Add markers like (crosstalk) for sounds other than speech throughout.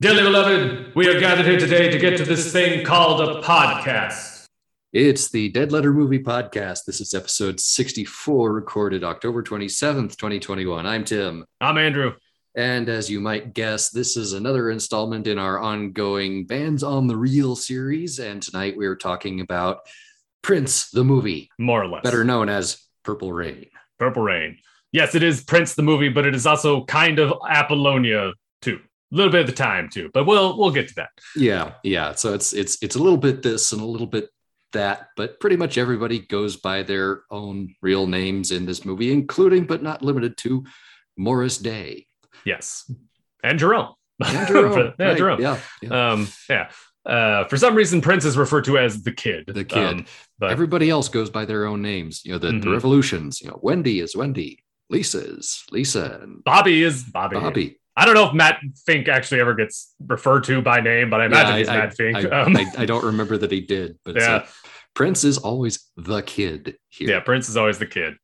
Dearly beloved, we are gathered here today to get to this thing called a podcast. It's the Dead Letter Movie Podcast. This is episode 64, recorded October 27th, 2021. I'm Tim. I'm Andrew. And as you might guess, this is another installment in our ongoing Bands on the Reel series. And tonight we are talking about Prince, the movie, More or less. better known as Purple Rain. Purple Rain. Yes, it is Prince the movie, but it is also kind of Apollonia. A little bit of the time too, but we'll we'll get to that. Yeah, yeah. So it's it's it's a little bit this and a little bit that, but pretty much everybody goes by their own real names in this movie, including but not limited to Morris Day. Yes, and Jerome. And (laughs) Jerome, For- yeah, right, Jerome. Yeah, yeah. Um, yeah. Uh, for some reason, Prince is referred to as the kid. The kid. Um, but Everybody else goes by their own names. You know, the, the Mhm. revolutions. You know, Wendy is Wendy, Lisa is Lisa, and Bobby is Bobby. Bobby. I don't know if Matt Fink actually ever gets referred to by name, but I imagine Yeah, he's I, Matt Fink. I, um, I, I don't remember that he did, but (laughs) Yeah. like, Prince is always the kid here. yeah, Prince is always the kid.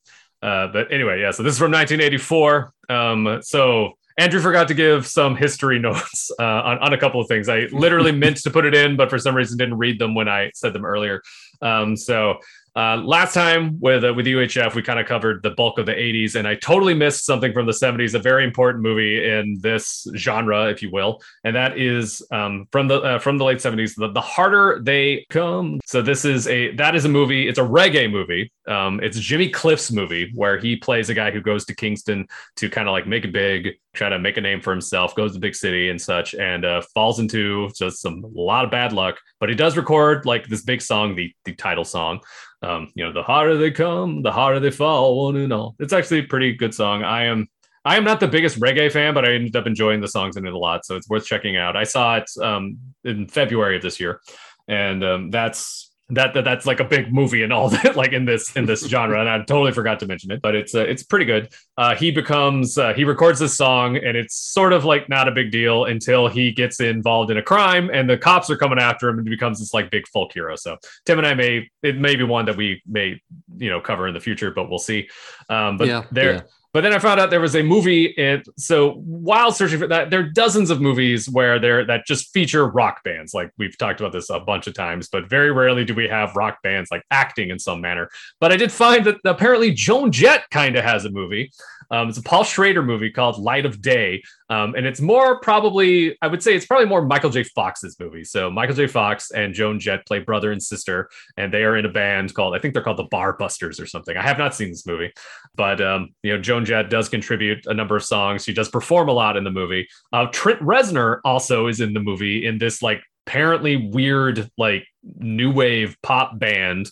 Uh, but anyway, yeah. So this is from 1984. Um, so Andrew forgot to give some history (laughs) notes uh, on, on a couple of things. I literally (laughs) meant to put it in, but for some reason didn't read them when I said them earlier. Um, so uh, last time with uh, with UHF, we kind of covered the bulk of the 80s, and I totally missed something from the 70s, a very important movie in this genre, if you will, and that is um, from the uh, from the late 70s. The, the harder they come. So this is a that is a movie. It's a reggae movie. Um, it's Jimmy Cliff's movie where he plays a guy who goes to Kingston to kind of like make it big, try to make a name for himself, goes to big city and such, and uh, falls into just some a lot of bad luck. But he does record like this big song, the the title song. Um, you know, the harder they come, the harder they fall, one and all. It's actually a pretty good song. I am I am not the biggest reggae fan, but I ended up enjoying the songs in it a lot, so it's worth checking out. I saw it um, in February of this year, and um, that's that, that that's like a big movie and all (laughs) that like in this in this genre and i totally forgot to mention it but it's uh, it's pretty good. Uh, he becomes uh, he records this song and it's sort of like not a big deal until he gets involved in a crime and the cops are coming after him and he becomes this like big folk hero. So tim and i may it may be one that we may you know cover in the future but we'll see. Um but Yeah, there yeah. But then I found out there was a movie. And so while searching for that, there are dozens of movies where there that just feature rock bands. Like we've talked about this a bunch of times, but very rarely do we have rock bands like acting in some manner. But I did find that apparently Joan Jett kind of has a movie. Um, it's a Paul Schrader movie called Light of Day. Um, and it's more probably, I would say it's probably more Michael J. Fox's movie. So Michael J. Fox and Joan Jett play brother and sister, and they are in a band called, I think they're called the Bar Busters or something. I have not seen this movie, but um, you know, Joan Jett does contribute a number of songs. She does perform a lot in the movie. Uh, Trent Reznor also is in the movie in this like apparently weird like new wave pop band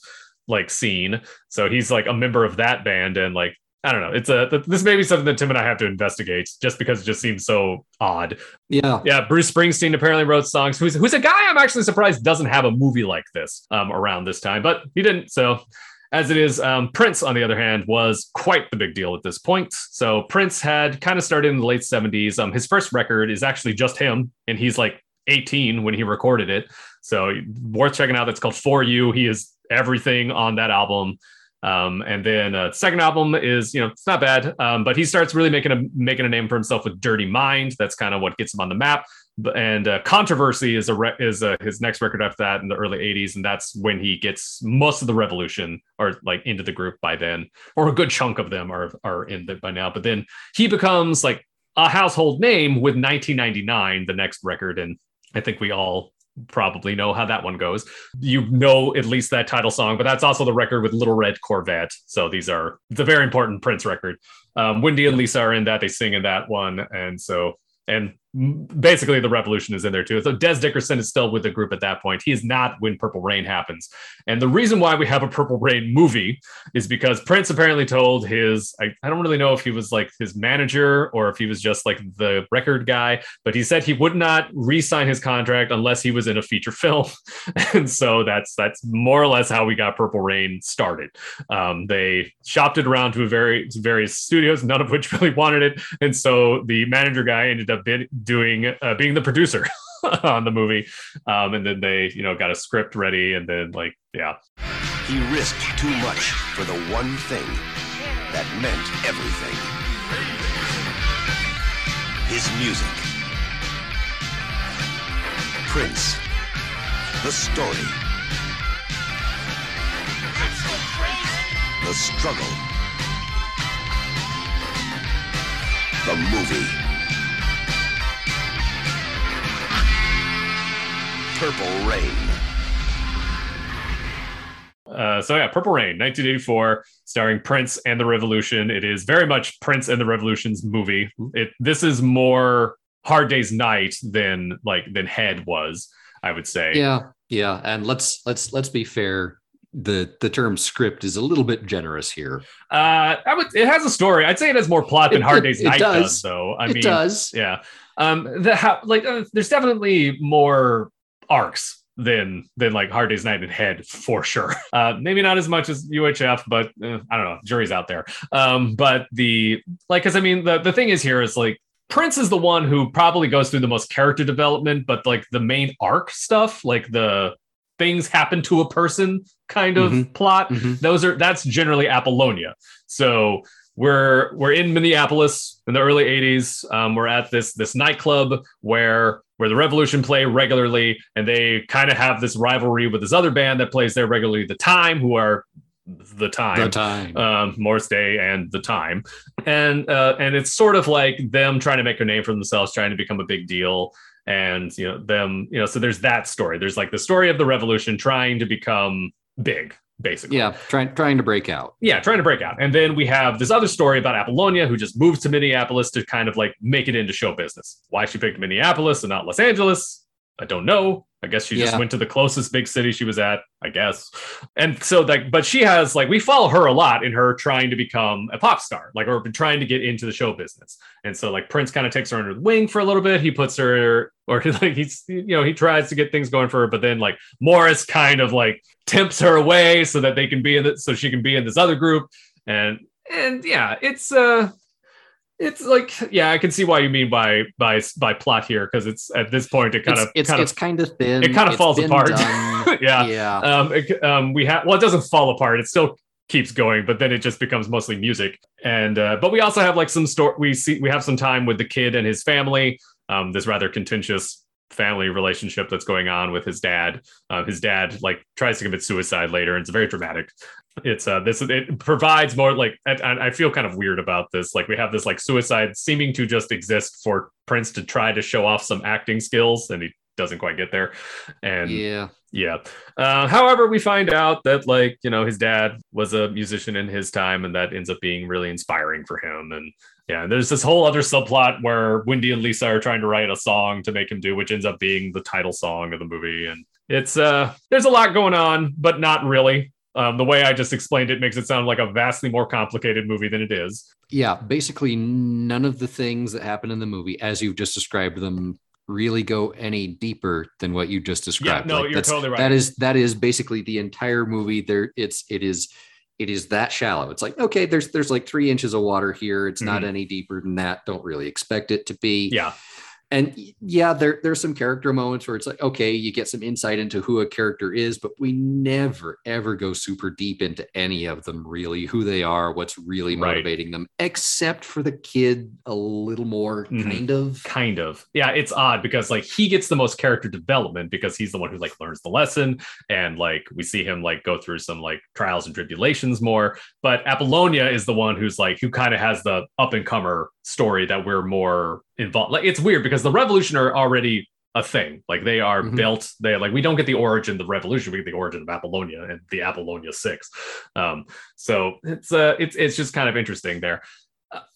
like scene. So he's like a member of that band and like I don't know. It's a this may be something that Tim and I have to investigate just because it just seems so odd. Yeah, Yeah, Bruce Springsteen apparently wrote songs. Who's who's a guy I'm actually surprised doesn't have a movie like this um, around this time, but he didn't. So as it is, um, Prince, on the other hand, was quite the big deal at this point. So Prince had kind of started in the late 70s. Um, his first record is actually just him, and he's like 18 when he recorded it. So worth checking out. That's called For You. He is everything on that album. Um, and then uh, second album is, you know, it's not bad, um, but he starts really making a making a name for himself with Dirty Mind. That's kind of what gets him on the map. And uh, Controversy is a re- is uh his next record after that in the early '80s, and that's when he gets most of the Revolution or like into the group by then, or a good chunk of them are are in it by now. But then he becomes like a household name with 1999, the next record, and I think we all probably know how that one goes. You know at least that title song, but that's also the record with Little Red Corvette. So these are the very important Prince record. Um, Wendy and Lisa are in that; they sing in that one, and so and basically the revolution is in there too. So Dez Dickerson is still with the group at that point. He is not when Purple Rain happens. And the reason why we have a Purple Rain movie is because Prince apparently told his I, I don't really know if he was like his manager or if he was just like the record guy, but he said he would not re-sign his contract unless he was in a feature film. (laughs) and so that's that's more or less how we got Purple Rain started. Um, they shopped it around to a very various studios, none of which (laughs) really wanted it, and so the manager guy ended up doing uh, being the producer (laughs) on the movie, um, and then they you know got a script ready, and then like yeah, He risked too much for the one thing that meant everything. His music. Prince. The story. The struggle. The movie. Purple Rain. Uh, so yeah, Purple Rain, 1984, starring Prince and the Revolution. It is very much Prince and the Revolution's movie. It this is more Hard Day's Night than like than Head was, I would say. Yeah, yeah, and let's let's let's be fair. The the term script is a little bit generous here. Uh, I would. It has a story. I'd say it has more plot than It- Hard it- Day's it Night does. does. though. I it mean, does. yeah. Um, the how like uh, there's definitely more arcs than than like Hard Day's Night and Head for sure. (laughs) Uh, maybe not as much as UHF, but uh, I don't know. Jury's out there. Um, but the like, because I mean, the the thing is here is like. Prince is the one who probably goes through the most character development, but like the main arc stuff, like the things happen to a person kind of Mhm. plot, Mhm. those are that's generally Apollonia. So we're we're in Minneapolis in the early 80s. Um, we're at this this nightclub where where the Revolution play regularly, and they kind of have this rivalry with this other band that plays there regularly, The Time, who are the time The time. um, Morris Day and the time, and uh, and it's sort of like them trying to make a name for themselves, trying to become a big deal, and you know them, you know. So there's that story. There's like the story of the revolution trying to become big, basically. yeah, trying trying to break out. Yeah, trying to break out. And then we have this other story about Apollonia, who just moves to Minneapolis to kind of like make it into show business. Why she picked Minneapolis and not Los Angeles, I don't know. I guess she just went to the closest big city she was at, I guess. And so like, but she has like we follow her a lot in her trying to become a pop star, like or trying to get into the show business. And so like Prince kind of takes her under the wing for a little bit. He puts her or (laughs) like he's you know, he tries to get things going for her, but then like Morris kind of like tempts her away so that they can be in it so she can be in this other group. And and yeah, it's uh it's like yeah, I can see why you mean by by by plot here because it's at this point it kind it's of it's, kind it's of kind of thin. it kind of It's falls apart. (laughs) yeah. yeah. Um, it, um, we have well, it doesn't fall apart. It still keeps going, but then it just becomes mostly music. And uh, but we also have like some story. We see we have some time with the kid and his family. Um, this rather contentious family relationship that's going on with his dad. Uh, his dad like tries to commit suicide later, and it's very dramatic. It's uh this it provides more like and I feel kind of weird about this. Like we have this like suicide seeming to just exist for Prince to try to show off some acting skills, and he doesn't quite get there. And yeah. Yeah. Uh, however, we find out that like you know his dad was a musician in his time, and that ends up being really inspiring for him. And yeah, and there's this whole other subplot where Wendy and Lisa are trying to write a song to make him do, which ends up being the title song of the movie. And it's uh, there's a lot going on, but not really. Um, the way I just explained it makes it sound like a vastly more complicated movie than it is. Yeah, basically none of the things that happen in the movie, as you've just described them, really go any deeper than what you just described. Yeah, no, you're that's- totally right. That is that is basically the entire movie. There, it's it is it is that shallow. It's like okay, there's there's like three inches of water here. It's not Mhm. any deeper than that. Don't really expect it to be. Yeah, and yeah, there there's some character moments where it's like, okay, you get some insight into who a character is, but we never ever go super deep into any of them really, who they are, what's really Right. motivating them, except for the kid a little more Mhm. kind of. kind of yeah it's odd because like he gets the most character development because he's the one who like learns the lesson and like we see him like go through some like trials and tribulations more but apollonia is the one who's like who kind of has the up and comer story that we're more involved like it's weird because the revolution are already a thing. Like they are Mhm. built they like we don't get the origin of the revolution we get the origin of apollonia and the apollonia six. Um so it's uh it's it's just kind of interesting there.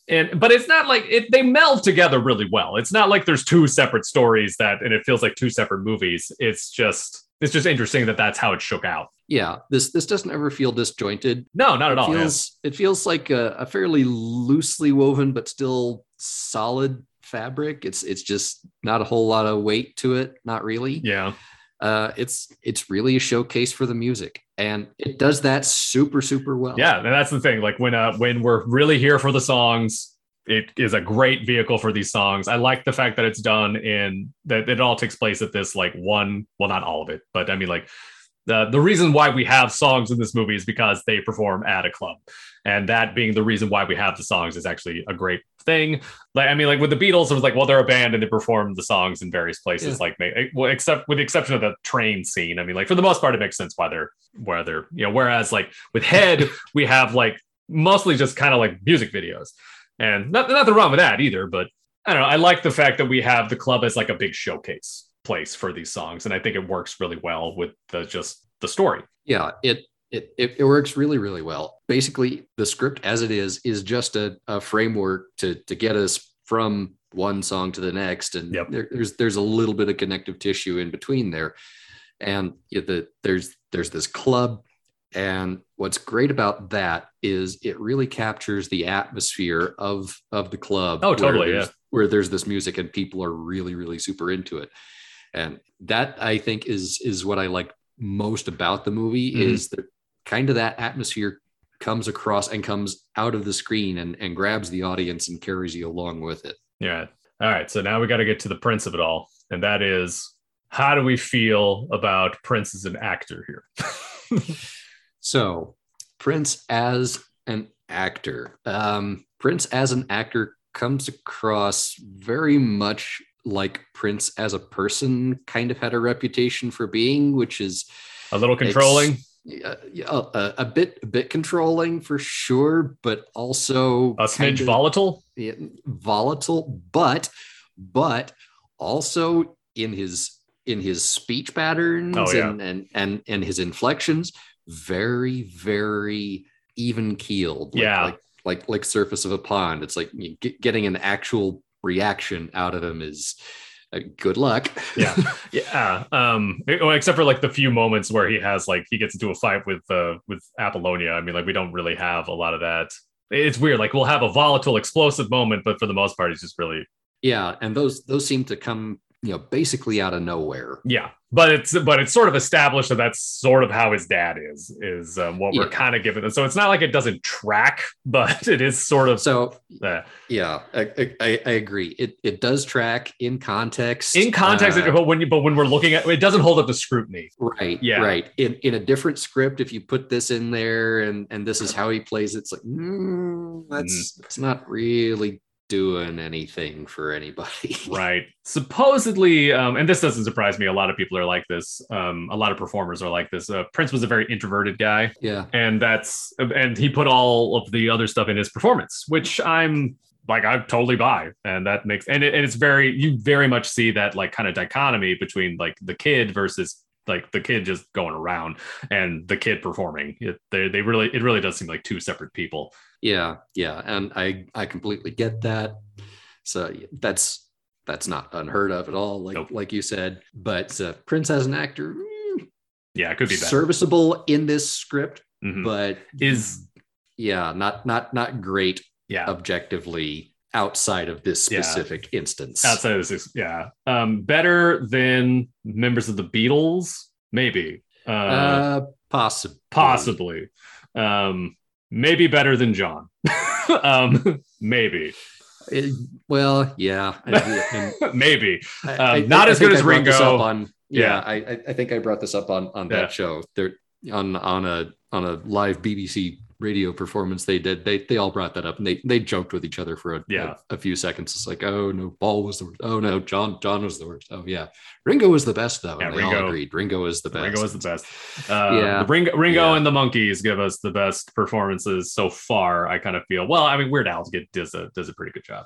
And but it's not like it they meld together really well. It's not like there's two separate stories that and it feels like two separate movies. It's just it's just interesting that that's how it shook out Yeah, this this doesn't ever feel disjointed. no not at it all yeah. feels it feels like a, a fairly loosely woven but still solid fabric. It's it's just not a whole lot of weight to it. Not really. yeah uh, it's it's really a showcase for the music, and it does that super super well. yeah and that's the thing like when uh when we're really here for the songs it is a great vehicle for these songs i like the fact that it's done in that it all takes place at this like one well not all of it but i mean like the the reason why we have songs in this movie is because they perform at a club, and that being the reason why we have the songs is actually a great thing. Like I mean, like with the Beatles, it was like, well, they're a band and they perform the songs in various places, Yeah. like well, except with the exception of the train scene. I mean, like for the most part, it makes sense why they're where they're you know. Whereas like with Head, we have like mostly just kind of like music videos, and not, nothing wrong with that either. But I don't know. I like the fact that we have the club as like a big showcase place for these songs, and I think it works really well with the just the story. Yeah, it it it, it works really really well. Basically, the script as it is is just a, a framework to to get us from one song to the next, and Yep. there, there's there's a little bit of connective tissue in between there, and yeah, the there's there's this club. And what's great about that is it really captures the atmosphere of of the club. Oh, where totally, there's- yeah. Where there's this music and people are really, really super into it, and that I think is is what I like most about the movie Mhm. is that kind of that atmosphere comes across and comes out of the screen and, and grabs the audience and carries you along with it. Yeah. All right. So now we got to get to the prince of it all. And that is how do we feel about Prince as an actor here? (laughs) So, Prince as an actor, um, Prince as an actor comes across very much like Prince as a person kind of had a reputation for being, which is a little controlling, uh, yeah, a, a bit a bit controlling for sure, but also a smidge of- volatile. yeah, volatile, but but also in his in his speech patterns Oh, yeah. and, and and and his inflections, very very even keeled. Like, Yeah. like like like surface of a pond. It's like you get, getting an actual reaction out of him is uh, good luck. Yeah. Yeah. Um, except for like the few moments where he has like he gets into a fight with uh with Apollonia. I mean, like we don't really have a lot of that. It's weird. Like we'll have a volatile, explosive moment, but for the most part, he's just really yeah, and those those seem to come you know basically out of nowhere. yeah. But it's but it's sort of established that that's sort of how his dad is is um, what we're Yeah. kind of given. So it's not like it doesn't track, (laughs) but it is sort of So uh, Yeah, I, I, I agree. It it does track in context. in context. Uh, but when you but when we're looking at it, doesn't hold up to scrutiny. right, Yeah. right. In in a different script, if you put this in there and and this is how he plays, it, it's like mm, that's Mm-hmm. that's not really doing anything for anybody. (laughs) Right. Supposedly, um, and this doesn't surprise me. A lot of people are like this. Um, a lot of performers are like this. Uh, Prince was a very introverted guy, yeah, and that's and he put all of the other stuff in his performance, which I'm like I totally buy, and that makes and, it, and it's very you very much see that like kind of dichotomy between like the kid versus like the kid just going around and the kid performing. It, they they really it really does seem like two separate people. Yeah, yeah. And I I completely get that. So that's that's not unheard of at all. Like Nope. like you said, but uh, Prince as an actor. mm, Yeah, it could be better. serviceable in this script, Mhm. but Is yeah, not not not great yeah. objectively outside of this Yeah. specific instance. outside of this yeah um better than members of the beatles maybe uh, uh, possibly. possibly um maybe better than john (laughs) um maybe It- well, yeah. (laughs) Maybe Um, I- not as good as Ringo. On, yeah, Yeah. I, I- think I brought this up on on Yeah. that show. There on on a on a live BBC radio performance they did. They they all brought that up and they they joked with each other for a, Yeah. a, a few seconds. It's like, oh no, Paul was the worst. Oh no, John John was the worst. Oh yeah, Ringo was the best though. Yeah, and they Ringo- all agreed. Ringo is the best. ringo is the best uh Yeah. the ringo, ringo Yeah. and the Monkees give us the best performances so far i kind of feel well i mean weird al get does a does a pretty good job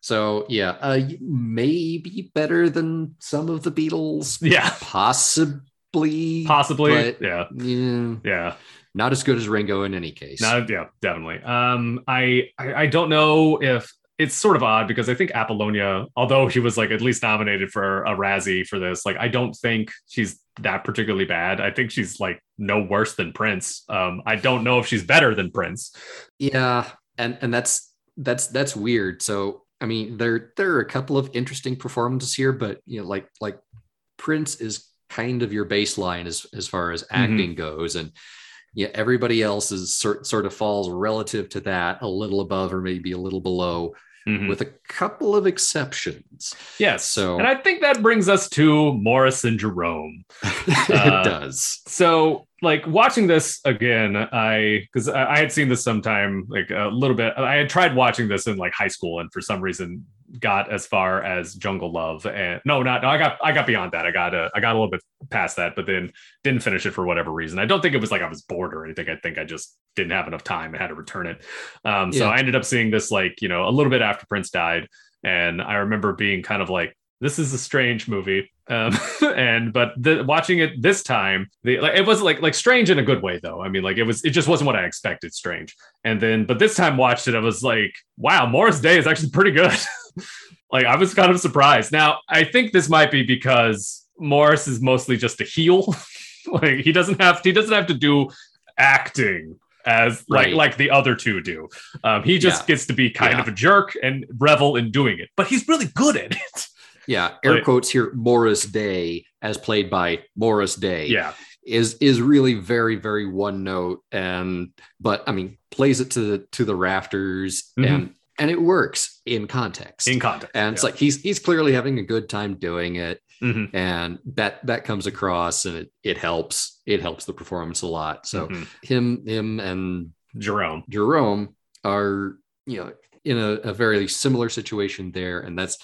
So yeah, uh, maybe better than some of the Beatles. yeah Possibly. possibly But- yeah yeah, yeah not as good as Ringo in any case. No, yeah, definitely. Um, I, I I don't know if it's sort of odd because I think Apollonia, although she was like at least nominated for a Razzie for this, like I don't think she's that particularly bad. I think she's like no worse than Prince. Um, I don't know if she's better than Prince. Yeah, and and that's that's that's weird. So I mean, there there are a couple of interesting performances here, but you know, like like Prince is kind of your baseline as as far as acting goes, and yeah, everybody else is sort sort of falls relative to that, a little above or maybe a little below. Mhm. with a couple of exceptions. yes. So- and I think that brings us to Morris and Jerome. (laughs) it Uh, does. so like watching this again i because I, I had seen this sometime like a little bit i had tried watching this in like high school and for some reason got as far as jungle love and no not no i got i got beyond that. I got uh, i got a little bit past that but then didn't finish it for whatever reason. I don't think it was like i was bored or anything. I think i just didn't have enough time and had to return it. Um so Yeah. i ended up seeing this like you know a little bit after prince died and i remember being kind of like this is a strange movie um (laughs) and but the, watching it this time the like, it was like like strange in a good way though. I mean like it was it just wasn't what i expected strange. And then but this time watched it i was like wow morris day is actually pretty good (laughs) like i was kind of surprised now i think this might be because morris is mostly just a heel (laughs) like he doesn't have he doesn't have to do acting as like Right. like the other two do um he just Yeah. gets to be kind Yeah. of a jerk and revel in doing it but he's really good at it (laughs) Yeah, (laughs) air Like- quotes here. Morris Day, as played by Morris Day, yeah is is really very very one note, and but I mean plays it to the to the rafters, Mhm. and and it works in context. in context and it's yeah. like he's he's clearly having a good time doing it, Mhm. and that that comes across, and it it helps it helps the performance a lot. So Mhm. him him and jerome Jerome are, you know, in a, a very similar situation there, and that's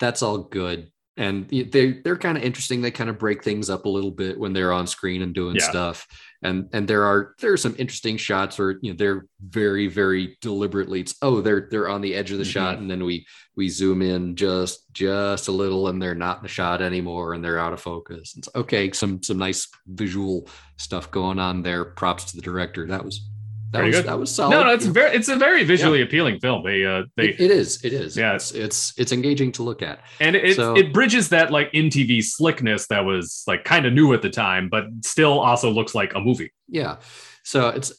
that's all good. And they they're kind of interesting. They kind of break things up a little bit when they're on screen and doing Yeah. stuff. And and there are there are some interesting shots where you know they're very very deliberately. It's oh they're they're on the edge of the Mhm. shot, and then we we zoom in just just a little, and they're not in the shot anymore, and they're out of focus. It's okay. Some some nice visual stuff going on there. Props to the director. That was that Pretty was good. that was solid. no, no, it's very it's a very visually appealing film. They uh they It- it is. It is. Yeah. It's, it's it's engaging to look at. and it so- it bridges that like MTV slickness that was like kind of new at the time, but still also looks like a movie. Yeah. So it's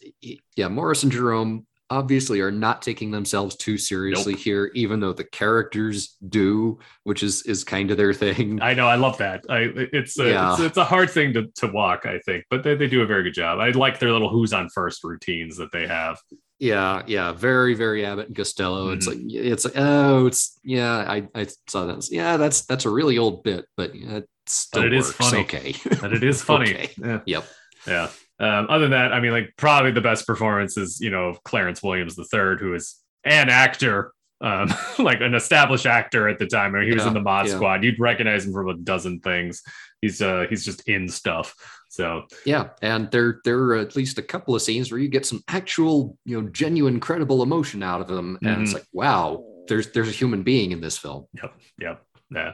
yeah. Morris and Jerome obviously are not taking themselves too seriously here, even though the characters do, which is is kind of their thing. I know, I love that. I it's a, Yeah. it's, it's a hard thing to, to walk, I think, but they, they do a very good job. I like their little who's on first routines that they have. Yeah, yeah. Very, very Abbott and Costello. It's like Mm-hmm. it's like oh, it's yeah. I I saw that. Yeah, that's that's a really old bit, but yeah, it still But it is works. funny. Okay. But it is (laughs) funny. Okay. Yeah. Yep. Yeah. Um, other than that, I mean, like probably the best performance is, you know, Clarence Williams III, who is an actor, um, (laughs) like an established actor at the time. I mean, he was in the Mod yeah. Squad. You'd recognize him from a dozen things. He's uh he's just in stuff. So Yeah, and there there are at least a couple of scenes where you get some actual, you know, genuine, credible emotion out of him, and it's Mhm. like, wow, there's there's a human being in this film. yep, yep. Yeah.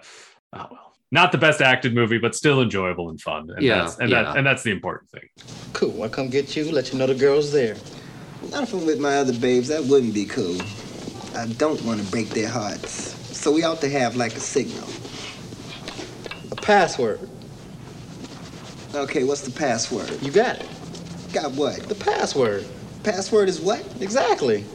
Oh well. Not the best acted movie, but still enjoyable and fun. And Yeah, that's, and yeah. that and that's the important thing. Cool. I come get you, let you know the girl's there. Not if I'm with my other babes, that wouldn't be cool. I don't want to break their hearts. So we ought to have like a signal. A password. Okay, what's the password? You got it. Got what? The password. Password is what? Exactly.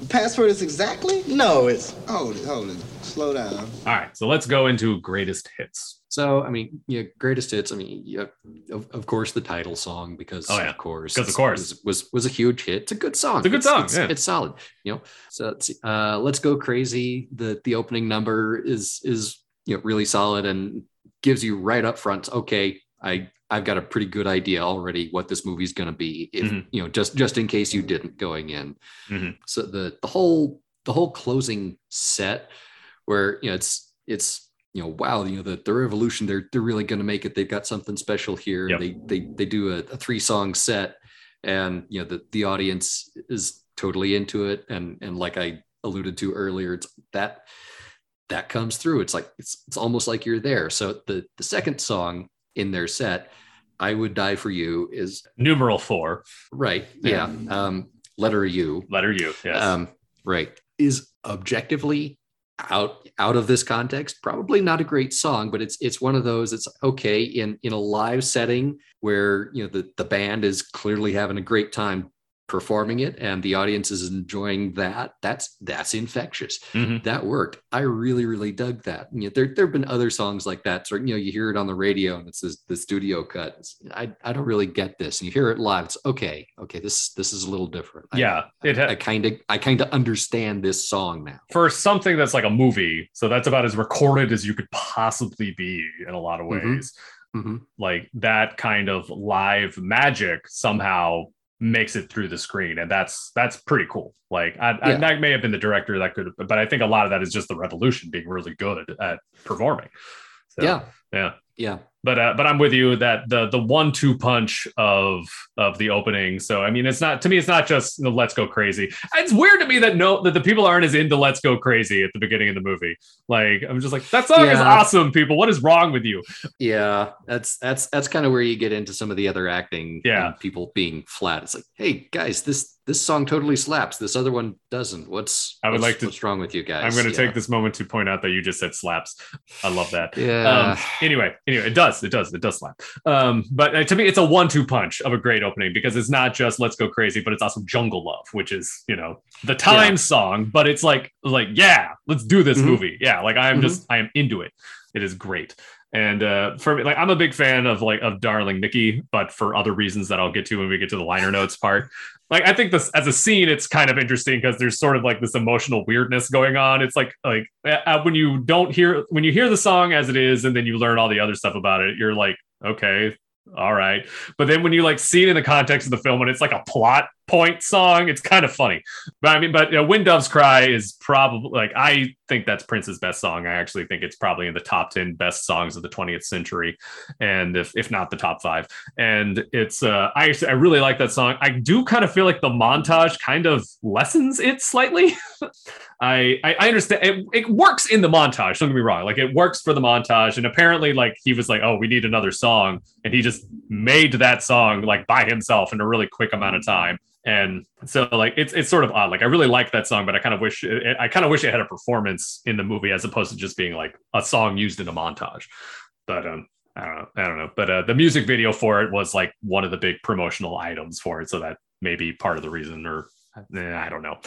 The password is exactly? No, it's Hold it, hold it. Slow down. All right. So let's go into greatest hits. So, I mean, yeah, greatest hits. I mean, yeah, of, of course, the title song because, Oh, yeah. of course, 'Cause of course. was, was was a huge hit. It's a good song. It's a good song, It's, yeah. it's solid. You know, so let's see. Uh, let's go crazy. The the opening number is is you know really solid and gives you right up front. Okay, I I've got a pretty good idea already what this movie's going to be. If Mhm. you know, just just in case you didn't going in. Mhm. So the the whole the whole closing set where you know it's it's you know wow you know the, the revolution they're they're really going to make it. They've got something special here. Yep. they they they do a, a three song set and you know the the audience is totally into it. And and like i alluded to earlier it's that that comes through. It's like it's it's almost like you're there. So the the second song in their set i would die for you is Numeral four, right yeah, um letter u. Letter U. Yes. um, right is objectively out out of this context probably not a great song but it's it's one of those it's okay in in a live setting where you know the the band is clearly having a great time performing it and the audience is enjoying that that's that's infectious Mhm. that worked i really really dug that you know, there there have been other songs like that so you know you hear it on the radio and it's this, the studio cut It's- i i don't really get this and you hear it live it's okay okay this this is a little different Yeah, i kind of i kind of understand this song now for something that's like a movie. So that's about as recorded as you could possibly be in a lot of Mhm. ways. Mhm. Like that kind of live magic somehow makes it through the screen, and that's that's pretty cool. Like I, I, Yeah. that may have been the director that could, but I think a lot of that is just the revolution being really good at performing. So, yeah yeah. yeah but uh, but I'm with you that the the one two punch of of the opening. So I mean, it's not to me, it's not just Let's Go Crazy. It's weird to me that no that the people aren't as into Let's Go Crazy at the beginning of the movie. Like I'm just like that song is awesome, people. What is wrong with you? Yeah, that's that's that's kind of where you get into some of the other acting. Yeah. and people being flat. It's like, hey guys, this this song totally slaps. This other one doesn't. What's I would what's- like to- What's wrong with you guys? I'm going to Yeah. take this moment to point out that you just said slaps. I love that. Yeah, Um, anyway, anyway, it does, it does, it does slap. Um, but uh, to me, it's a one-two punch of a great opening because it's not just "Let's Go Crazy," but it's also "Jungle Love," which is you know the time Yeah. song. But it's like, like yeah, let's do this Mhm. movie. Yeah, like I am Mhm. just, I am into it. It is great. And uh, for me, like I'm a big fan of like of Darling Nikki, but for other reasons that I'll get to when we get to the liner notes part. Like I think this as a scene, it's kind of interesting because there's sort of like this emotional weirdness going on. It's like like when you don't hear when you hear the song as it is, and then you learn all the other stuff about it, you're like, okay, all right. But then when you like see it in the context of the film, and it's like a plot point song, it's kind of funny. But I mean, but you know, "When Doves Cry" is probably like I think that's Prince's best song. I actually think it's probably in the top ten best songs of the 20th century, and if if not the top five. And it's uh, I actually I really like that song. I do kind of feel like the montage kind of lessens it slightly. (laughs) I, I I understand it, it works in the montage. Don't get me wrong. Like it works for the montage, and apparently, like he was like, "Oh, we need another song," and he just made that song like by himself in a really quick amount of time. And so, like, it's it's sort of odd. Like, I really like that song, but I kind of wish it, I kind of wish it had a performance in the movie as opposed to just being like a song used in a montage. But um, I don't know. I don't know. But uh, the music video for it was like one of the big promotional items for it, so that may be part of the reason, or eh, I don't know.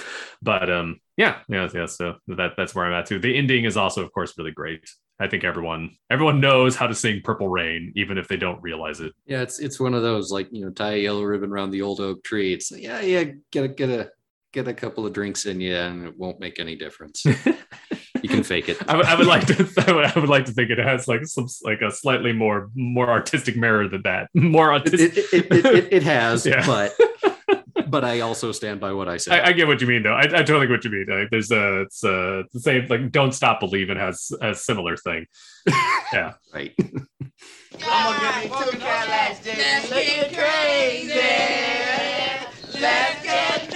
But um, yeah, yeah, yeah. So that that's where I'm at too. The ending is also, of course, really great. I think everyone everyone knows how to sing Purple Rain, even if they don't realize it. yeah. It's it's one of those like you know tie a yellow ribbon around the old oak tree. It's like, yeah yeah get a get a get a couple of drinks in you and it won't make any difference. (laughs) you can fake it. I would, like to (laughs) I would, I would like to think it has like some like a slightly more more artistic mirror than that. (laughs) More artistic. it, it, it, it, it has, Yeah. but but I also stand by what I said. I, I get what you mean though. I, I totally get what you mean. Like, there's a it's a the same like "Don't Stop Believing" has a similar thing. (laughs) Yeah. right. I'm gonna get me two Cadillacs, Let's get crazy. Let's get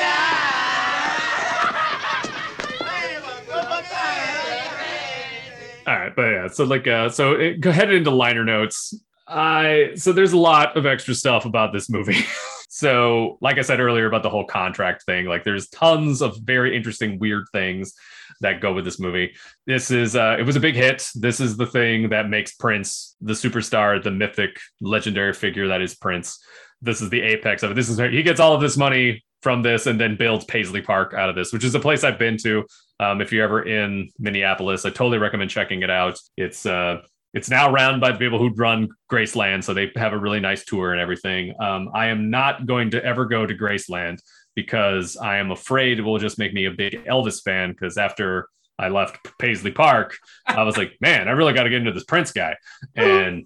All right, but yeah, so like, uh, so it, go ahead into liner notes. I so there's a lot of extra stuff about this movie. (laughs) so, like I said earlier about the whole contract thing, like there's tons of very interesting, weird things that go with this movie. This is uh, it was a big hit. This is the thing that makes Prince the superstar, the mythic, legendary figure that is Prince. This is the apex of it. This is he gets all of this money from this and then builds Paisley Park out of this, which is a place I've been to. Um, if you're ever in Minneapolis, I totally recommend checking it out. It's uh, it's now run by the people who run Graceland, so they have a really nice tour and everything. Um, I am not going to ever go to Graceland because I am afraid it will just make me a big Elvis fan. Because after I left Paisley Park, I was like, man, I really got to get into this Prince guy. And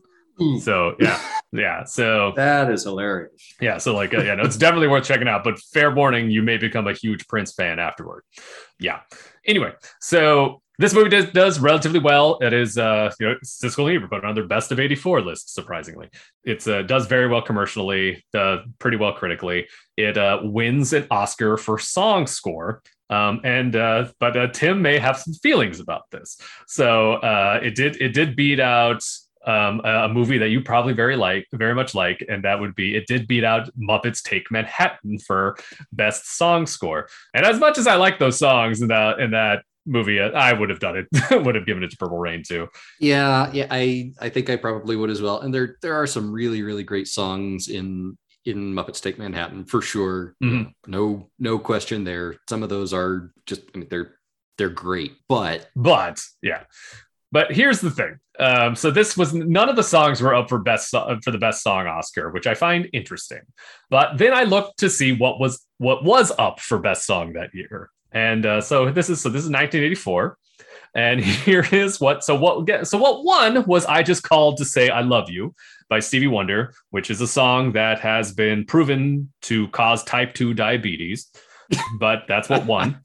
so yeah, yeah. So That is hilarious. yeah, so like, uh, yeah, no, it's definitely worth checking out. But fair warning, you may become a huge Prince fan afterward. Yeah. Anyway, so this movie does, does relatively well. It is, uh, you know, Siskel and Ebert put it on their best of '84 list. Surprisingly, it's uh, does very well commercially, uh, pretty well critically. It uh, wins an Oscar for song score. Um, and uh, but uh, Tim may have some feelings about this. So uh, it did it did beat out um, a, a movie that you probably very like, very much like, and that would be it did beat out Muppets Take Manhattan for best song score. And as much as I like those songs in that in that movie, uh, I would have done it, (laughs) would have given it to Purple Rain too. Yeah, yeah, I I think I probably would as well. And there there are some really really great songs in in Muppets Take Manhattan for sure. Mhm. No, no question there. Some of those are just, I mean, they're they're great, but But yeah. But here's the thing. Um, so this was none of the songs were up for best so- for the best song Oscar, which I find interesting. But then I looked to see what was what was up for best song that year, and uh, so this is so this is 1984, and (laughs) here is what so what get so what won was I just called to say I love you by Stevie Wonder, which is a song that has been proven to cause type two diabetes, (laughs) but that's what won.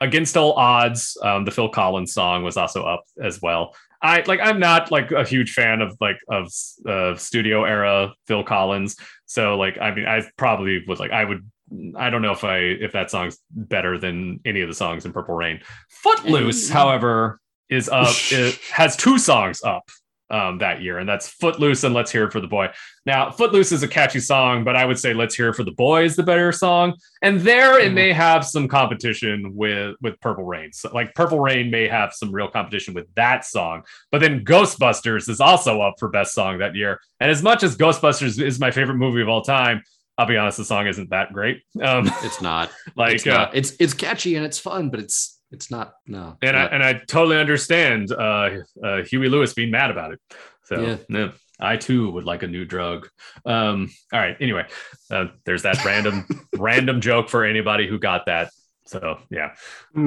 Against All Odds, um, the Phil Collins song was also up as well. I like I'm not like a huge fan of like of uh, studio era Phil Collins, so like I mean I probably would like I would I don't know if I if that song's better than any of the songs in Purple Rain. Footloose, Mm. however, is up. it has two songs up um, that year, and that's Footloose and Let's Hear It for the Boy. Now, Footloose is a catchy song, but I would say Let's Hear It for the Boy is the better song. And there it Mhm. may have some competition with with Purple Rain. So, like Purple Rain may have some real competition with that song. But then Ghostbusters is also up for best song that year. And as much as Ghostbusters is my favorite movie of all time, I'll be honest, the song isn't that great. Um, it's not. (laughs) like it's, uh, it's it's catchy and it's fun, but it's it's not. No, and I and I totally understand uh, uh, Huey Lewis being mad about it. So Yeah. yeah, I too would like a new drug. Um, all right. Anyway, uh, there's that random (laughs) random joke for anybody who got that. So yeah. (laughs) all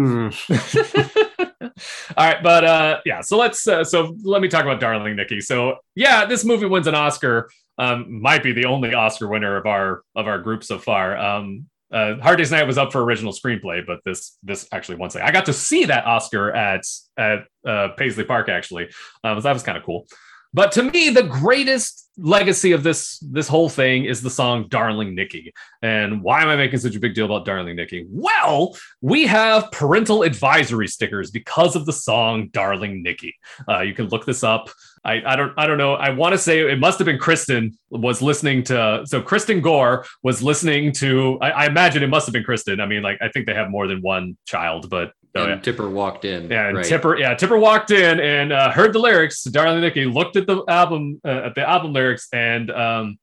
right, but uh, yeah. So let's uh, so let me talk about Darling Nikki. So yeah, this movie wins an Oscar. Um, might be the only Oscar winner of our of our group so far. Um, uh, Hard Day's Night was up for original screenplay, but this this actually won. Say, I got to see that Oscar at at uh, Paisley Park actually. Um, so that was kind of cool. But to me, the greatest legacy of this this whole thing is the song "Darling Nikki." And why am I making such a big deal about "Darling Nikki"? Well, we have parental advisory stickers because of the song "Darling Nikki." Uh, you can look this up. I, I don't I don't know. I want to say it must have been Kristen was listening to so Kristen Gore was listening to I, I imagine it must have been Kristen. I mean, like I think they have more than one child, but oh, and yeah. Tipper walked in. Yeah, and right. Tipper, yeah, Tipper walked in and uh, heard the lyrics. Darling Nikki looked at the album, uh, at the album lyrics, and um,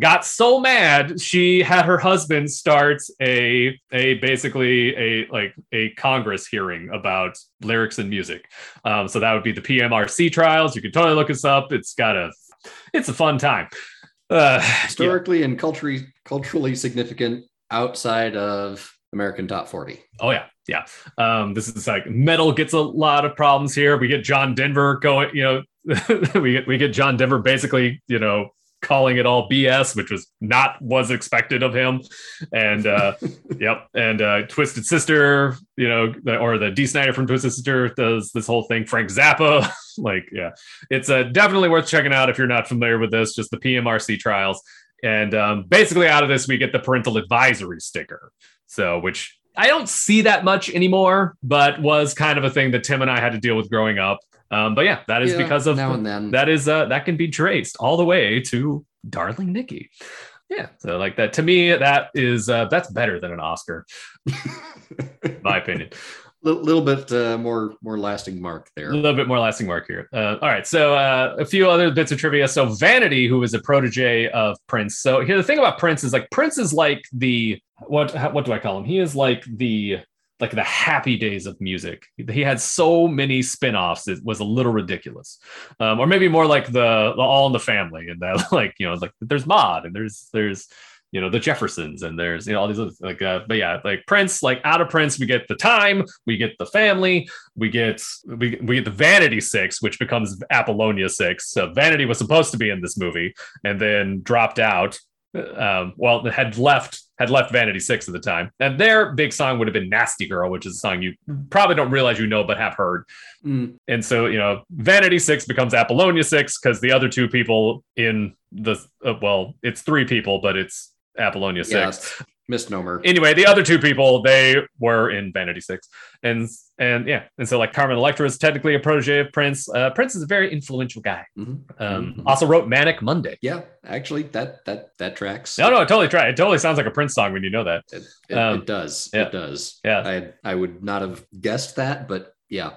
got so mad she had her husband start a a basically a like a Congress hearing about lyrics and music. Um, so that would be the PMRC trials. You can totally look us up. It's got a, it's a fun time. Uh, yeah. historically and culturally culturally significant outside of American Top 40. Oh yeah, yeah. Um, this is like metal gets a lot of problems here. We get John Denver going, you know, (laughs) we get we get John Denver basically, you know, calling it all BS, which was not was expected of him. And uh, (laughs) yep, and uh, Twisted Sister, you know, the, or the Dee Snider from Twisted Sister does this whole thing. Frank Zappa, (laughs) like yeah, it's uh, definitely worth checking out if you're not familiar with this. Just the PMRC trials. And um, basically, out of this, we get the parental advisory sticker. So, which I don't see that much anymore, but was kind of a thing that Tim and I had to deal with growing up. Um, but yeah, that is Yeah, because of now and then. that is uh, that can be traced all the way to Darling Nikki. Yeah, so like that to me, that is uh, that's better than an Oscar, (laughs) my opinion. little, little bit uh, more more lasting mark there. A little bit more lasting mark here. Uh, all right, so uh, a few other bits of trivia. So Vanity, who is a protege of Prince. So here, the thing about Prince is like Prince is like the what what do I call him? He is like the like the happy days of music. He had so many spin-offs, it was a little ridiculous. Um, or maybe more like the, the All in the Family, and that (laughs) like you know like there's Maude and there's there's you know the Jeffersons and there's you know all these other like uh, but yeah like Prince like out of Prince we get the time we get the family we get we, we get the Vanity Six which becomes Apollonia Six so Vanity was supposed to be in this movie and then dropped out um, well had left had left Vanity Six at the time. And their big song would have been Nasty Girl which is a song you probably don't realize you know but have heard. Mm, and so you know Vanity Six becomes Apollonia Six because the other two people in the uh, well it's three people but it's Apollonia Six. it's misnomer. anyway, the other two people they were in Vanity Six, and and yeah, and so like Carmen Electra is technically a protege of Prince. Uh, Prince is a very influential guy. Mhm. Um, Mhm. Also wrote Manic Monday. Yeah, actually, that that that tracks. No, no, I totally tracks. It totally sounds like a Prince song when you know that. It, it, Um, it does. yeah. It does. Yeah. I I would not have guessed that, but yeah.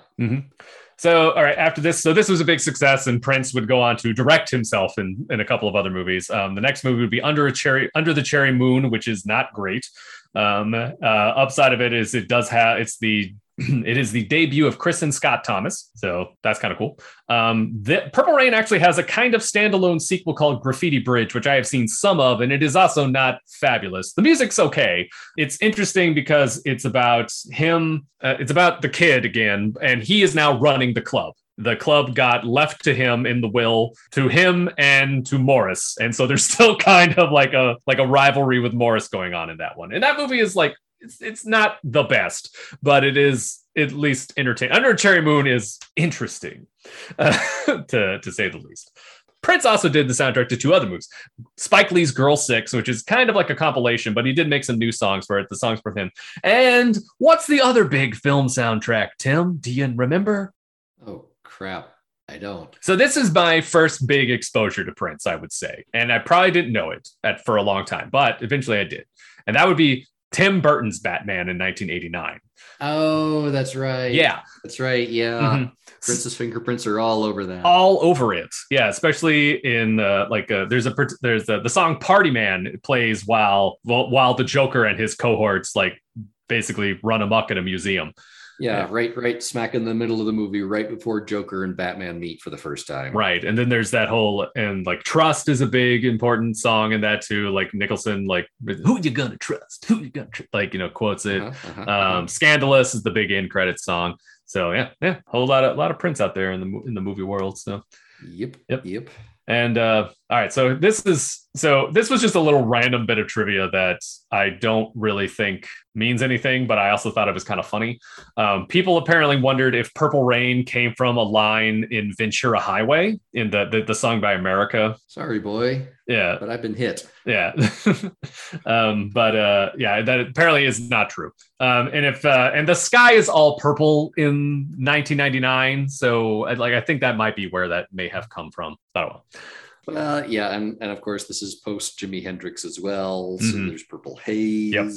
So, all right, after this, so this was a big success, and Prince would go on to direct himself in, in a couple of other movies. Um, the next movie would be Under a Cherry, Under the Cherry Moon, which is not great. Um, uh, upside of it is it does have it's the (clears throat) it is the debut of Kristin Scott Thomas, so that's kind of cool. Um, the, Purple Rain actually has a kind of standalone sequel called Graffiti Bridge, which I have seen some of, and it is also not fabulous. The music's okay. It's interesting because it's about him. Uh, it's about the kid again, and he is now running the club. The club got left to him in the will to him and to Morris, and so there's (laughs) still kind of like a like a rivalry with Morris going on in that one. And that movie is like it's it's not the best, but it is at least entertaining. Under Cherry Moon is interesting, uh, (laughs) to to say the least. Prince also did the soundtrack to two other movies, Spike Lee's Girl Six, which is kind of like a compilation, but he did make some new songs for it. The songs for him. And what's the other big film soundtrack? Tim, do you remember? Oh crap. I don't. So this is my first big exposure to Prince, I would say, and I probably didn't know it at for a long time, but eventually I did, and that would be Tim Burton's Batman in 1989. Oh, that's right. Yeah, That's right. Yeah. Mhm. Prince's fingerprints are all over that. all over it. Yeah, especially in uh, like uh, there's a there's a, the song "Party Man" plays while while while the Joker and his cohorts like basically run amok in a museum. Yeah, yeah. right, right smack in the middle of the movie, right before Joker and Batman meet for the first time. Right. And then there's that whole and like trust is a big important song in that too. Like Nicholson, like who you gonna trust? Who you gonna tr-? like you know quotes it. Uh-huh, uh-huh, uh-huh. Um, Scandalous is the big end credit song. So yeah, yeah, whole lot of lot of Prince out there in the in the movie world. So yep. Yep. Yep. and uh, all right, so this is so this was just a little random bit of trivia that I don't really think means anything, but I also thought it was kind of funny. Um, people apparently wondered if "Purple Rain" came from a line in Ventura Highway in the the, the song by America. Sorry, boy, Yeah, but I've been hit. yeah (laughs) um but uh yeah that apparently is not true um and if uh and the sky is all purple in 1999 so I- like i think that might be where that may have come from i don't know Well, yeah, and, and of course this is post Jimi Hendrix as well. So Mhm. there's Purple Haze. Yep.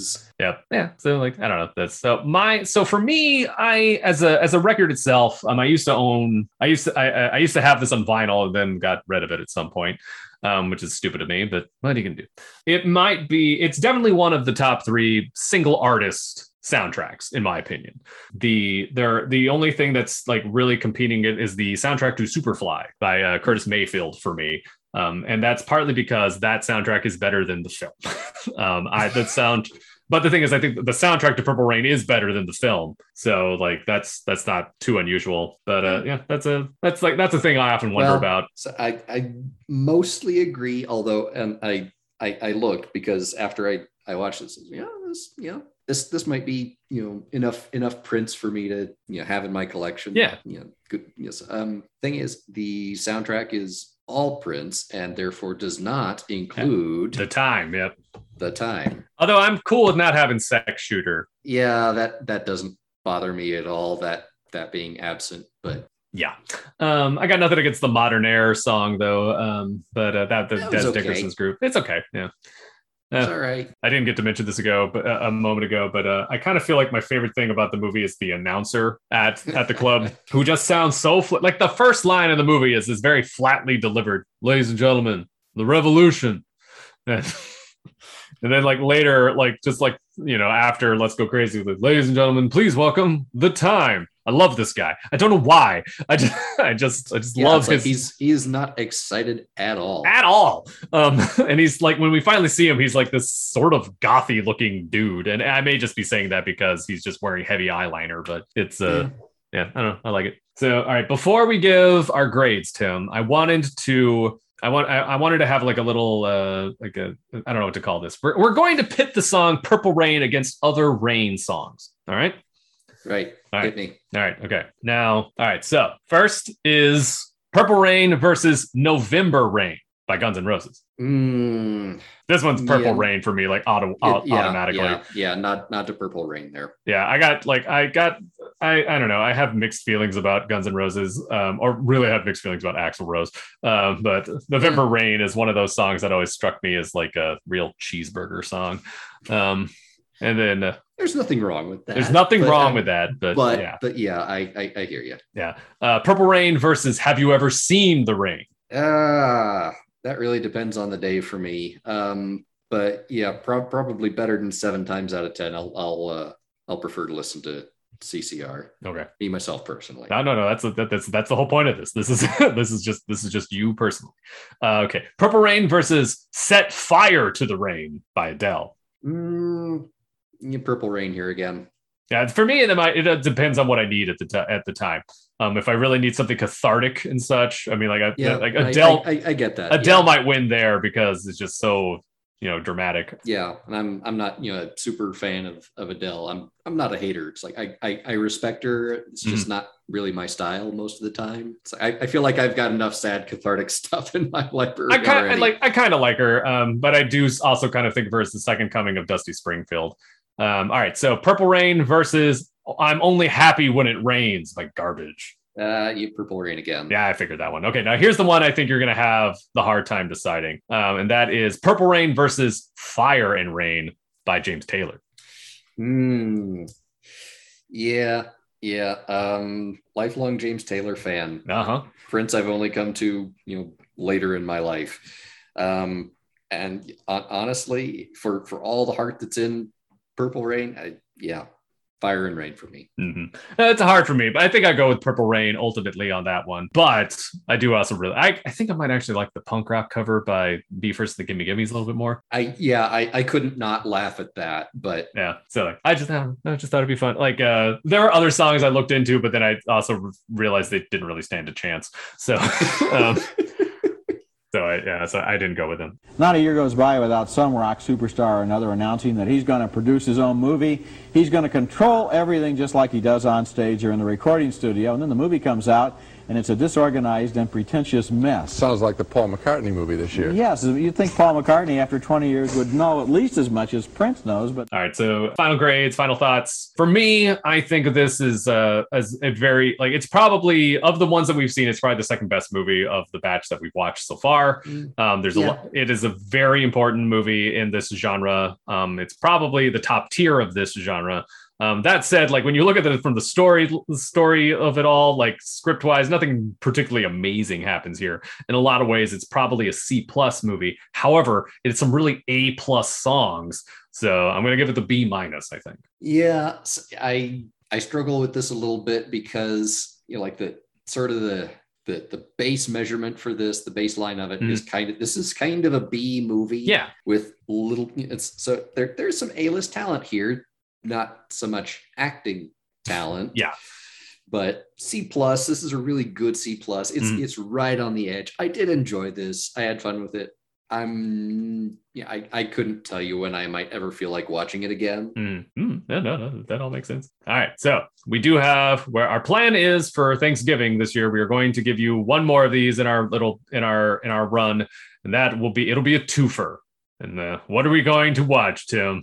Yep. yeah so like i don't know that's so my so for me i as a as a record itself um i used to own i used to i I- i used to have this on vinyl and then got rid of it at some point um which is stupid of me but what are you gonna do it might be it's definitely one of the top three single artist soundtracks in my opinion the there the only thing that's like really competing it is the soundtrack to superfly by uh, curtis mayfield for me um, and that's partly because that soundtrack is better than the film (laughs) um, i the sound but the thing is i think the soundtrack to purple rain is better than the film so like that's that's not too unusual but uh yeah that's a that's like that's a thing i often wonder Well, about So I, I mostly agree, although and I, I I looked because after I I watched this, yeah, this yeah this this might be you know enough enough Prince for me to you know have in my collection. Yeah. yeah, good. Yes. Um, thing is, the soundtrack is all Prince and therefore does not include the time yep the time. although i'm cool with not having sex shooter Yeah, that that doesn't bother me at all. That that being absent, but Yeah. Um, I got nothing against the Modernaire song though. Um, but uh, that the That Dez okay. Dickerson's group. It's okay. Yeah. It's all right. I didn't get to mention this ago, but uh, a moment ago, but uh, I kind of feel like my favorite thing about the movie is the announcer at at the club (laughs) who just sounds so fl- like the first line of the movie is is very flatly delivered. Ladies and gentlemen, the revolution. And, (laughs) and then like later, like just like you know after Let's Go Crazy, like, ladies and gentlemen, please welcome the time. I love this guy. I don't know why. I just (laughs) I just I just Yeah, love it's like he's he's not excited at all. at all. Um, (laughs) and he's like, when we finally see him, he's like this sort of gothy looking dude. And I may just be saying that because he's just wearing heavy eyeliner, but it's uh, yeah, I don't know, I like it. So, all right, before we give our grades, Tim, I wanted to. I want. I, I wanted to have like a little, uh, like a. I don't know what to call this. We're, we're going to pit the song "Purple Rain" against other Rain songs. All right. Right. All Hit right. me. All right. Okay. Now, all right. So first is "Purple Rain" versus "November Rain" by Guns N' Roses. Mm, This one's purple Yeah. rain for me, like auto, it- au- yeah, automatically. Yeah. Yeah, not not to purple rain there. Yeah, I got like I got I I don't know. I have mixed feelings about Guns N' Roses, um, or really have mixed feelings about Axl Rose. Um, but November Rain is one of those songs that always struck me as like a real cheeseburger song. Um, and then uh, There's nothing wrong with that. there's nothing but, wrong uh, with that. But, But yeah, but yeah, I I, I hear you. yeah. Uh, Purple Rain versus Have you ever seen The Rain? Ah, that really depends on the day for me. Um, but yeah, pro- probably better than seven times out of ten. I'll I'll uh, I'll prefer to listen to CCR. Okay. Me myself personally. No, no, no. That's that, that's that's the whole point of this. This is (laughs) this is just this is just you personally. Uh, okay, Purple Rain versus Set Fire to the Rain by Adele. Mm, Purple Rain here again. Yeah, for me, it depends on what I need at the ti- at the time. Um, if I really need something cathartic and such, I mean, like I, Yeah, like Adele, I, I, I get that. Adele yeah. might win there because it's just so you know dramatic. Yeah, and I'm I'm not you know a super fan of of Adele. I'm I'm not a hater. It's like I I, I respect her. It's just Mm-hmm. not really my style most of the time. It's like, I, I feel like I've got enough sad cathartic (laughs) stuff in my library. I kind of already. like I kind of like her, um, but I do also kind of think of her as the second coming of Dusty Springfield. Um, all right, so Purple Rain versus I'm Only Happy When It Rains by Garbage. uh, you Purple Rain again. Yeah, I figured that one. Okay, now here's the one I think you're gonna have the hard time deciding, um, and that is Purple Rain versus Fire and Rain by James Taylor. Hmm. Yeah, yeah. Um, lifelong James Taylor fan. Uh huh. Prince I've only come to, you know, later in my life. Um, and hon- honestly, for for all the heart that's in Purple Rain, I, yeah, Fire and Rain for me. hmm It's hard for me, but I think I go with Purple Rain ultimately on that one. But I do also really, I, I think I might actually like the punk rock cover by Me First the Gimme Gimmes a little bit more. I yeah, I, I couldn't not laugh at that, but Yeah, so like, I just I just thought it'd be fun. Like, uh, there are other songs I looked into, but then I also realized they didn't really stand a chance. So, (laughs) um, so I, yeah, so I didn't go with him. Not a year goes by without some rock superstar or another announcing that he's going to produce his own movie. He's going to control everything just like he does on stage or in the recording studio. And then the movie comes out, and it's a disorganized and pretentious mess. Sounds like the Paul McCartney movie this year. Yes, you'd think Paul McCartney, after 20 years, would know at least as much as Prince knows, but All right, so final grades, final thoughts. For me, I think this is uh, as a very like it's probably of the ones that we've seen, it's probably the second best movie of the batch that we've watched so far. Um, there's a Yeah. lot. It is a very important movie in this genre. Um, it's probably the top tier of this genre. Um, that said, like when you look at it from the story the story of it all, like script wise, nothing particularly amazing happens here. In a lot of ways, it's probably a C plus movie. However, it's some really A plus songs. So I'm gonna give it the B minus. I think. yeah, I I struggle with this a little bit because you know, like the sort of the the the base measurement for this, the baseline of it is kind of this is kind of a B movie. Yeah. with little it's so there there's some A-list talent here, not so much acting talent. Yeah. But C plus, this is a really good C plus. It's Mhm. it's right on the edge. I did enjoy this. I had fun with it. I'm yeah, I, I couldn't tell you when I might ever feel like watching it again. Mm, mm, no, no, no, that all makes sense. All right, so we do have where our plan is for Thanksgiving this year. We are going to give you one more of these in our little in our in our run, and that will be it'll be a twofer. And uh, what are we going to watch, Tim?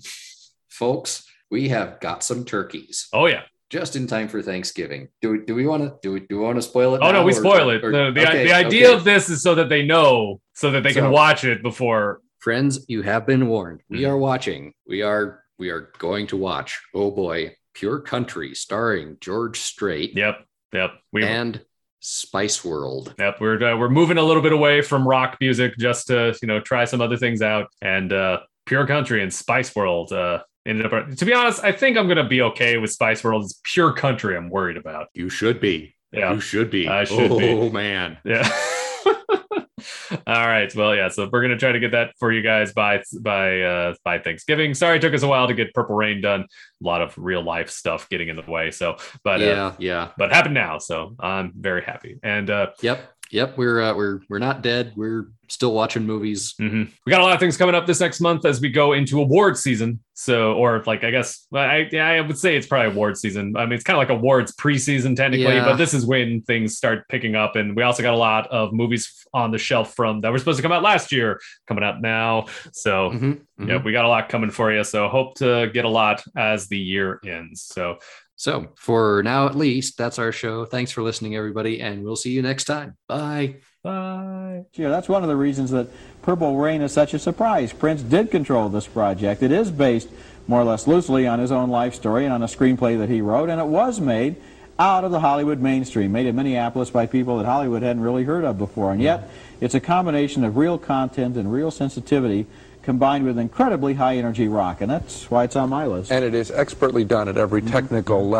Folks, we have got some turkeys Oh yeah. just in time for Thanksgiving. Do we do we want to do we do we want to spoil it? Oh no, we or- spoil it. or- the the, okay, the idea okay. of this is so that they know, so that they can watch it before. friends, you have been warned. We Mhm. are watching. We are we are going to watch. Oh boy, Pure Country, starring George Strait Yep, yep. We and Spice World. Yep, we're uh, we're moving a little bit away from rock music just to you know try some other things out. And uh, Pure Country and Spice World uh, ended up. To be honest, I think I'm gonna be okay with Spice World. It's Pure Country I'm worried about. You should be. Yeah. You should be. I should oh, be. man. Yeah. (laughs) All right. Well, yeah. So we're gonna try to get that for you guys by by uh, by Thanksgiving. Sorry, it took us a while to get Purple Rain done. A lot of real life stuff getting in the way. So, but uh, yeah, yeah. but happened now. So I'm very happy. And uh, Yep. Yep. We're uh, we're we're not dead. We're still watching movies. Mhm. We got a lot of things coming up this next month as we go into award season. So, or like, I guess, I, yeah, I would say it's probably award season. I mean, it's kind of like awards preseason technically, Yeah. but this is when things start picking up. And we also got a lot of movies on the shelf from that were supposed to come out last year coming out now. So, Mhm, mhm. yeah, we got a lot coming for you. So, hope to get a lot as the year ends. So, So for now, at least, that's our show. Thanks for listening, everybody, and we'll see you next time. Bye. bye. Yeah, that's one of the reasons that Purple Rain is such a surprise. Prince did control this project. It is based more or less loosely on his own life story and on a screenplay that he wrote, and it was made out of the Hollywood mainstream, made in Minneapolis by people that Hollywood hadn't really heard of before. And yet, mm-hmm. it's a combination of real content and real sensitivity combined with incredibly high energy rock, and that's why it's on my list. And it is expertly done at every technical mm-hmm. level.